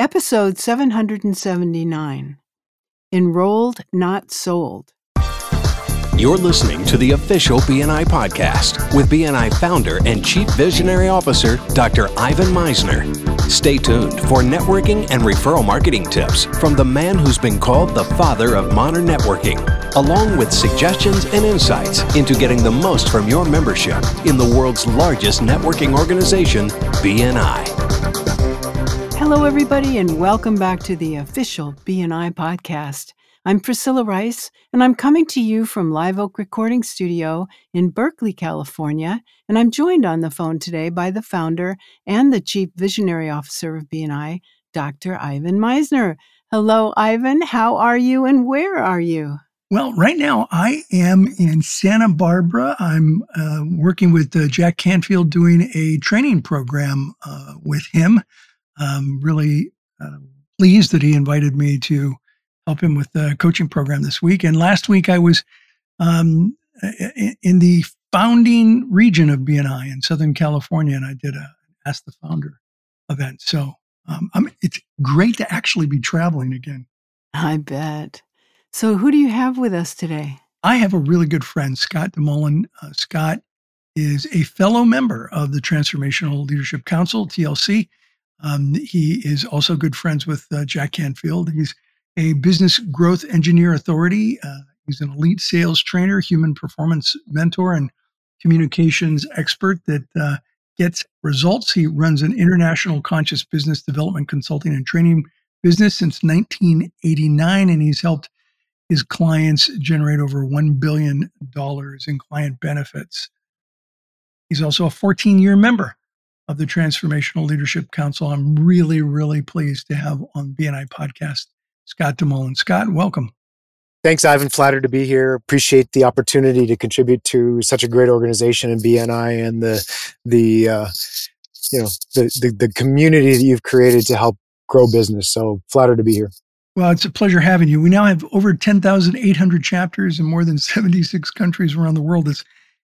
Episode 779 Enrolled, Not Sold. You're listening to the official BNI podcast with BNI founder and chief visionary officer, Dr. Ivan Misner. Stay tuned for networking and referral marketing tips from the man who's been called the father of modern networking, along with suggestions and insights into getting the most from your membership in the world's largest networking organization, BNI. Hello, everybody, and welcome back to the official BNI podcast. I'm Priscilla Rice, and I'm coming to you from Live Oak Recording Studio in Berkeley, California. And I'm joined on the phone today by the founder and the Chief Visionary Officer of BNI, Dr. Ivan Misner. Hello, Ivan. How are you and where are you? Well, right now I am in Santa Barbara. I'm uh, working with uh, Jack Canfield doing a training program uh, with him. I'm really uh, pleased that he invited me to help him with the coaching program this week. And last week I was um, in the founding region of BNI in Southern California, and I did a Ask the Founder event. So um, it's great to actually be traveling again. I bet. So, who do you have with us today? I have a really good friend, Scott deMoulin. Uh, Scott is a fellow member of the Transformational Leadership Council, TLC. Um, he is also good friends with uh, Jack Canfield. He's a business growth engineer authority. Uh, he's an elite sales trainer, human performance mentor, and communications expert that uh, gets results. He runs an international conscious business development consulting and training business since 1989, and he's helped his clients generate over $1 billion in client benefits. He's also a 14 year member of the Transformational Leadership Council. I'm really, really pleased to have on BNI podcast Scott deMoulin. Scott, welcome. Thanks, Ivan. Flattered to be here. Appreciate the opportunity to contribute to such a great organization in BNI and the the uh, you know the, the the community that you've created to help grow business. So flattered to be here. Well, it's a pleasure having you. We now have over 10,800 chapters in more than 76 countries around the world. It's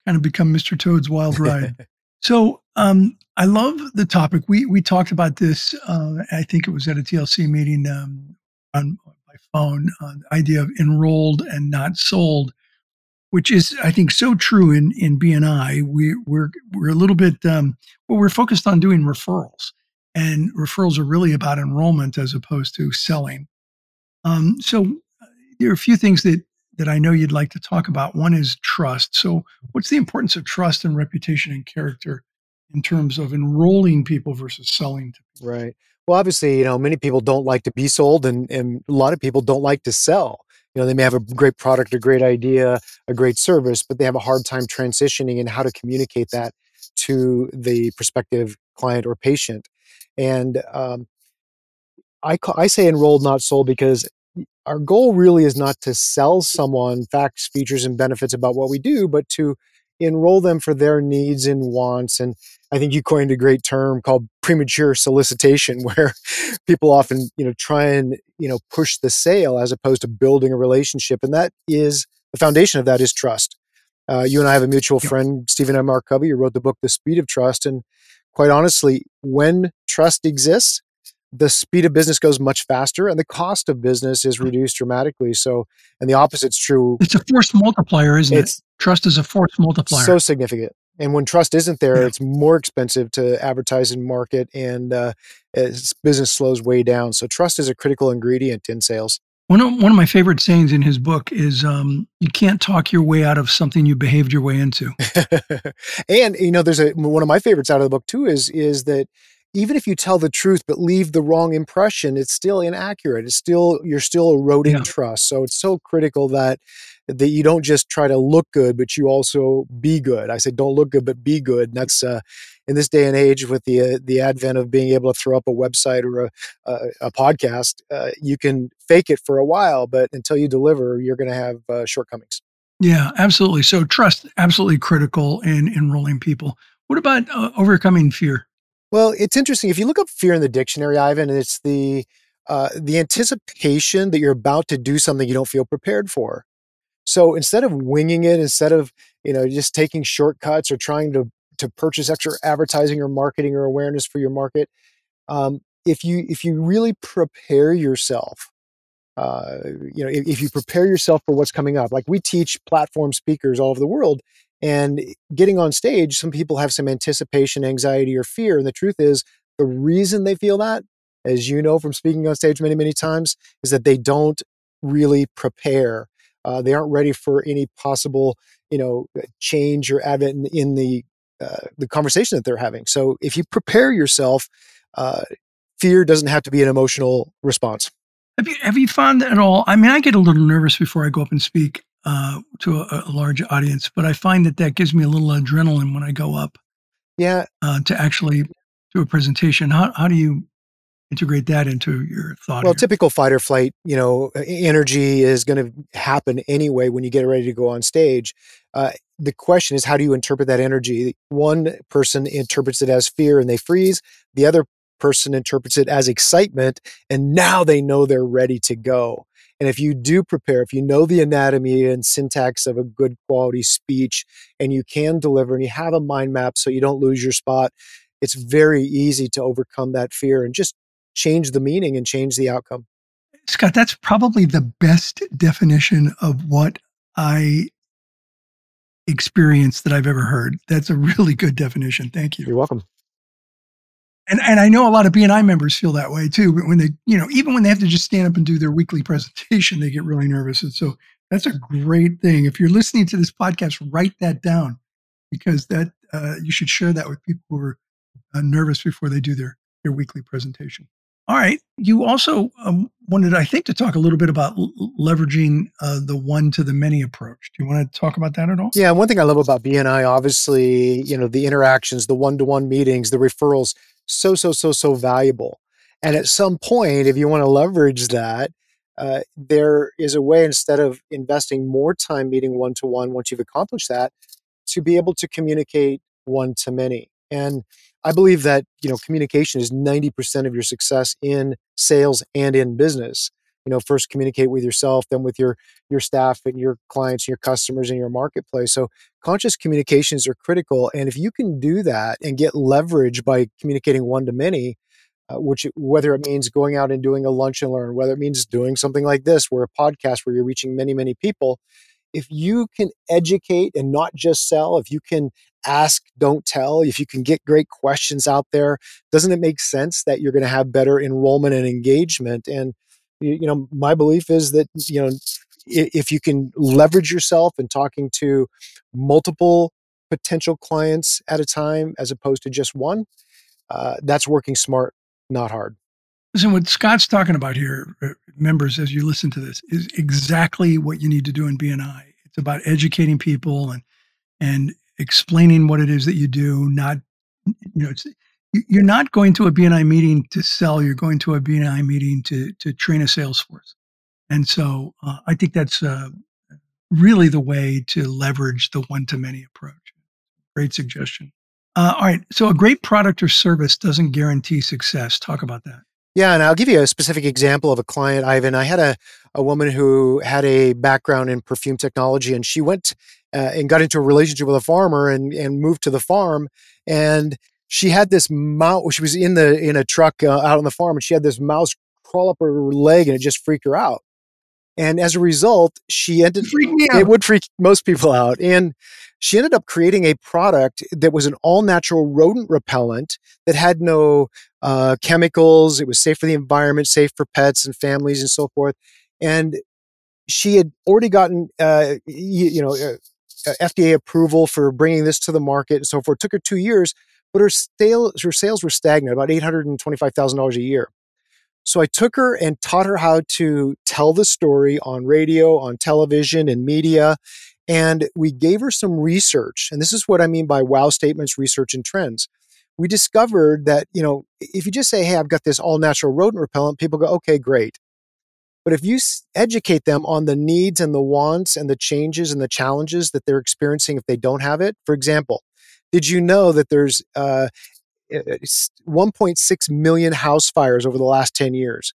kind of become Mr. Toad's wild ride. so um, I love the topic. We we talked about this. Uh, I think it was at a TLC meeting um, on my phone, uh, the idea of enrolled and not sold, which is, I think, so true in in BNI. We we're we're a little bit um, well, we're focused on doing referrals, and referrals are really about enrollment as opposed to selling. Um, so uh, there are a few things that that I know you'd like to talk about. One is trust. So, what's the importance of trust and reputation and character in terms of enrolling people versus selling to people? Right. Well, obviously, you know, many people don't like to be sold, and, and a lot of people don't like to sell. You know, they may have a great product, a great idea, a great service, but they have a hard time transitioning and how to communicate that to the prospective client or patient. And um, I, call, I say enrolled, not sold, because our goal really is not to sell someone facts, features, and benefits about what we do, but to enroll them for their needs and wants. And I think you coined a great term called premature solicitation, where people often, you know, try and, you know, push the sale as opposed to building a relationship. And that is the foundation of that is trust. Uh, you and I have a mutual friend, Stephen M. R. Covey, who wrote the book, The Speed of Trust. And quite honestly, when trust exists, the speed of business goes much faster and the cost of business is reduced dramatically. So, and the opposite's true. It's a force multiplier, isn't it's it? Trust is a force multiplier. So significant. And when trust isn't there, yeah. it's more expensive to advertise and market, and uh, business slows way down. So, trust is a critical ingredient in sales. One of, one of my favorite sayings in his book is um, you can't talk your way out of something you behaved your way into. and you know, there's a one of my favorites out of the book too is is that even if you tell the truth but leave the wrong impression, it's still inaccurate. It's still you're still eroding yeah. trust. So it's so critical that that you don't just try to look good, but you also be good. I say don't look good, but be good. And that's uh, in this day and age with the uh, the advent of being able to throw up a website or a a, a podcast, uh, you can fake it for a while, but until you deliver, you're going to have uh, shortcomings. Yeah, absolutely. So trust absolutely critical in enrolling people. What about uh, overcoming fear? Well, it's interesting. If you look up fear in the dictionary, Ivan, it's the uh, the anticipation that you're about to do something you don't feel prepared for. So instead of winging it, instead of you know just taking shortcuts or trying to to purchase extra advertising or marketing or awareness for your market, um, if you if you really prepare yourself uh, you know if, if, you prepare yourself for what's coming up like we teach platform speakers all over the world and getting on stage some people have some anticipation anxiety or fear and the truth is the reason they feel that as you know from speaking on stage many many times is that they don't really prepare uh, they aren't ready for any possible you know change or advent in, in the uh, the conversation that they're having so if you prepare yourself uh, fear doesn't have to be an emotional response. Have you have you found that at all? I mean, I get a little nervous before I go up and speak uh, to a, a, large audience, but I find that that gives me a little adrenaline when I go up. Yeah. Uh, to actually do a presentation, how how do you integrate that into your thought? Well, here? typical fight or flight, you know, energy is going to happen anyway when you get ready to go on stage. Uh, the question is, how do you interpret that energy? One person interprets it as fear and they freeze. The other person interprets it as excitement and now they know they're ready to go and if you do prepare if you know the anatomy and syntax of a good quality speech and you can deliver and you have a mind map so you don't lose your spot it's very easy to overcome that fear and just change the meaning and change the outcome. Scott that's probably the best definition of what i experience that i've ever heard. That's a really good definition. Thank you. You're welcome and and I know a lot of BNI members feel that way too. When they, you know, even when they have to just stand up and do their weekly presentation, they get really nervous. And so that's a great thing. If you're listening to this podcast, write that down because that uh, you should share that with people who are uh, nervous before they do their their weekly presentation. All right. You also um, wanted, I think, to talk a little bit about l- leveraging uh, the one to the many approach. Do you want to talk about that at all? Yeah. One thing I love about BNI, obviously, you know, the interactions, the one to one meetings, the referrals so, so, so, so valuable. And at some point, if you want to leverage that, uh, there is a way instead of investing more time meeting one to one once you've accomplished that, to be able to communicate one to many. And I believe that you know communication is 90% of your success in sales and in business. You know, first communicate with yourself, then with your your staff and your clients, your customers, and your marketplace. So conscious communications are critical. And if you can do that and get leverage by communicating one to many, uh, which whether it means going out and doing a lunch and learn, whether it means doing something like this, where a podcast where you're reaching many, many people, if you can educate and not just sell, if you can ask, don't tell, if you can get great questions out there, doesn't it make sense that you're going to have better enrollment and engagement? And you know, my belief is that you know if you can leverage yourself in talking to multiple potential clients at a time as opposed to just one, uh, that's working smart, not hard. Listen, what Scott's talking about here, uh, members, as you listen to this, is exactly what you need to do in BNI. It's about educating people and and explaining what it is that you do. Not, you know, you're not going to a BNI meeting to sell. You're going to a BNI meeting to to train a sales force. And so uh, I think that's uh, really the way to leverage the one to many approach. Great suggestion. Uh, all right. So a great product or service doesn't guarantee success. Talk about that. Yeah, and I'll give you a specific example of a client, Ivan. I had a, a woman who had a background in perfume technology, and she went uh, and got into a relationship with a farmer and, and moved to the farm. And she had this mouse. She was in the in a truck uh, out on the farm, and she had this mouse crawl up her leg, and it just freaked her out. And as a result, she ended it would freak most people out. And she ended up creating a product that was an all natural rodent repellent that had no uh, chemicals. It was safe for the environment, safe for pets and families and so forth. And she had already gotten, uh, you, you, know, uh, uh FDA approval for bringing this to the market and so forth. It took her two years, but her, sales her sales were stagnant, about $825,000 a year. So I took her and taught her how to tell the story on radio, on television, and media. And we gave her some research. And this is what I mean by wow statements, research, and trends. We discovered that, you know, if you just say, hey, I've got this all natural rodent repellent, people go, okay, great. But if you educate them on the needs and the wants and the changes and the challenges that they're experiencing if they don't have it, for example, did you know that there's uh, 1.6 million house fires over the last 10 years.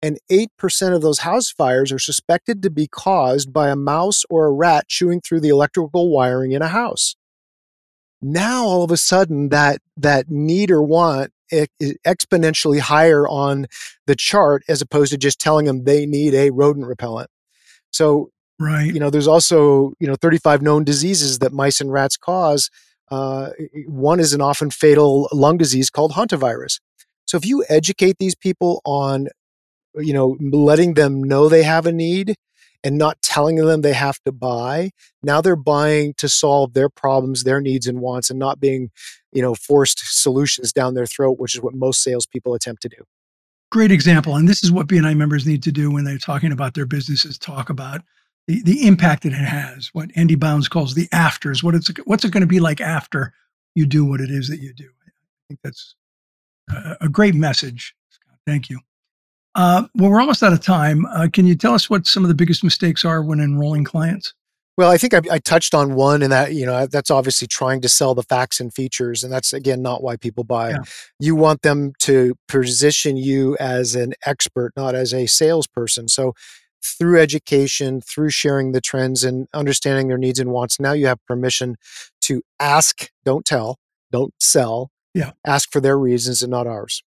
And 8% of those house fires are suspected to be caused by a mouse or a rat chewing through the electrical wiring in a house. Now, all of a sudden, that, that need or want is exponentially higher on the chart as opposed to just telling them they need a rodent repellent. So, right. you know, there's also, you know, 35 known diseases that mice and rats cause. Uh, one is an often fatal lung disease called hantavirus. So if you educate these people on, you know, letting them know they have a need and not telling them they have to buy. Now they're buying to solve their problems, their needs and wants, and not being, you know, forced solutions down their throat, which is what most salespeople attempt to do. Great example. And this is what BNI members need to do when they're talking about their businesses, talk about the, the impact that it has, what Andy Bounds calls the afters, what it's what's it going to be like after you do what it is that you do. I think that's a, a great message. Thank you. Uh, well, we're almost out of time. Uh, can you tell us what some of the biggest mistakes are when enrolling clients? Well, I think I, I, touched on one, and that you know that's obviously trying to sell the facts and features, and that's again not why people buy. Yeah. You want them to position you as an expert, not as a salesperson. So, through education, through sharing the trends and understanding their needs and wants, now you have permission to ask, don't tell, don't sell. Yeah, ask for their reasons and not ours.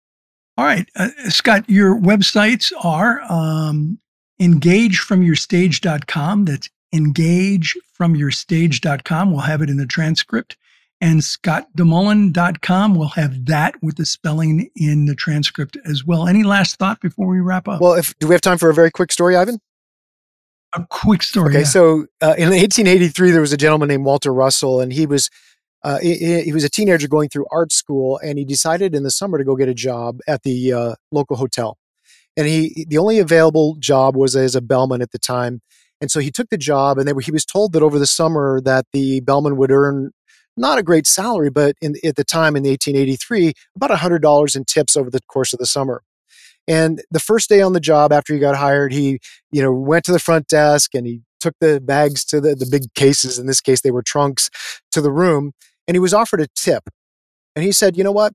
All right, uh, Scott, your websites are um, engagefromyourstage.com. That's engagefromyourstage.com. We'll have it in the transcript. And scottdemoulin.com. We'll have that with the spelling in the transcript as well. Any last thought before we wrap up? Well, if do we have time for a very quick story, Ivan? A quick story. Okay, yeah. so uh, in 1883, there was a gentleman named Walter Russell, and he was uh, he, he, was a teenager going through art school, and he decided in the summer to go get a job at the uh, local hotel. And he the only available job was as a bellman at the time, and so he took the job. And were, he was told that over the summer that the bellman would earn not a great salary, but in, at the time in 1883, about hundred dollars in tips over the course of the summer. And the first day on the job after he got hired, he you know went to the front desk and he took the bags to the, the big cases. In this case, they were trunks to the room and he was offered a tip. And he said, you know what?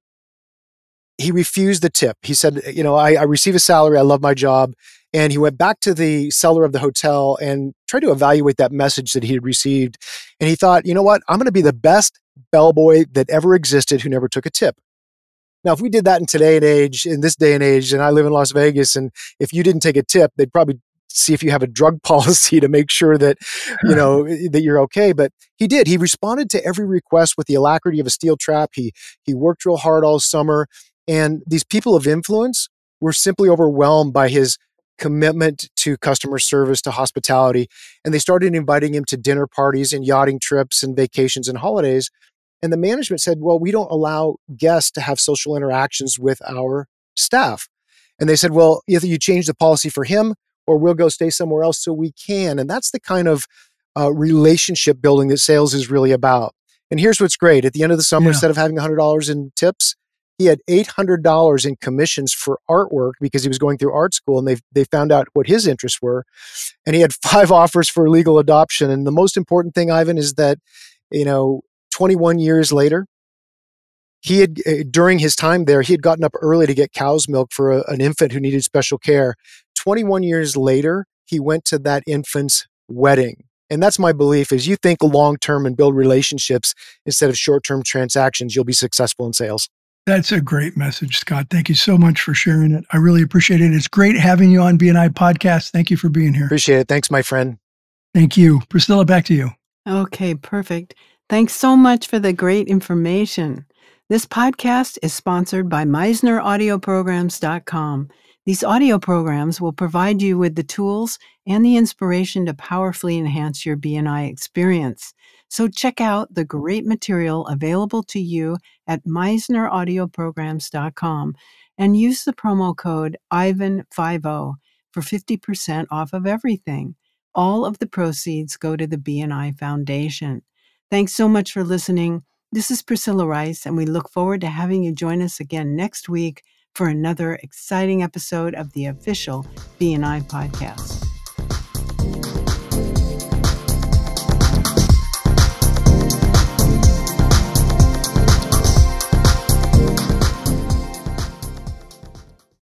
He refused the tip. He said, you know, I, I receive a salary. I love my job. And he went back to the cellar of the hotel and tried to evaluate that message that he had received. And he thought, you know what? I'm going to be the best bellboy that ever existed who never took a tip. Now, if we did that in today and age, in this day and age, and I live in Las Vegas, and if you didn't take a tip, they'd probably see if you have a drug policy to make sure that you know that you're okay but he did. He responded to every request with the alacrity of a steel trap. He he worked real hard all summer and these people of influence were simply overwhelmed by his commitment to customer service to hospitality and they started inviting him to dinner parties and yachting trips and vacations and holidays and the management said well we don't allow guests to have social interactions with our staff. And they said well either you change the policy for him or we'll go stay somewhere else so we can. And that's the kind of uh, relationship building that sales is really about. And here's what's great at the end of the summer, yeah. instead of having $100 in tips, he had $800 in commissions for artwork because he was going through art school and they, they found out what his interests were. And he had five offers for legal adoption. And the most important thing, Ivan, is that, you know, 21 years later, he had uh, during his time there he had gotten up early to get cow's milk for a, an infant who needed special care 21 years later, he went to that infant's wedding. And that's my belief is you think long term and build relationships instead of short term transactions, you'll be successful in sales. That's a great message, Scott. Thank you so much for sharing it. I really appreciate it. It's great having you on BNI podcast. Thank you for being here. Appreciate it. Thanks, my friend. Thank you. Priscilla, back to you. Okay, perfect. Thanks so much for the great information. This podcast is sponsored by MisnerAudioprograms.com. These audio programs will provide you with the tools and the inspiration to powerfully enhance your BNI experience. So check out the great material available to you at MisnerAudioprograms.com and use the promo code IVAN50 for 50% off of everything. All of the proceeds go to the BNI Foundation. Thanks so much for listening. This is Priscilla Rice, and we look forward to having you join us again next week for another exciting episode of the official BNI podcast.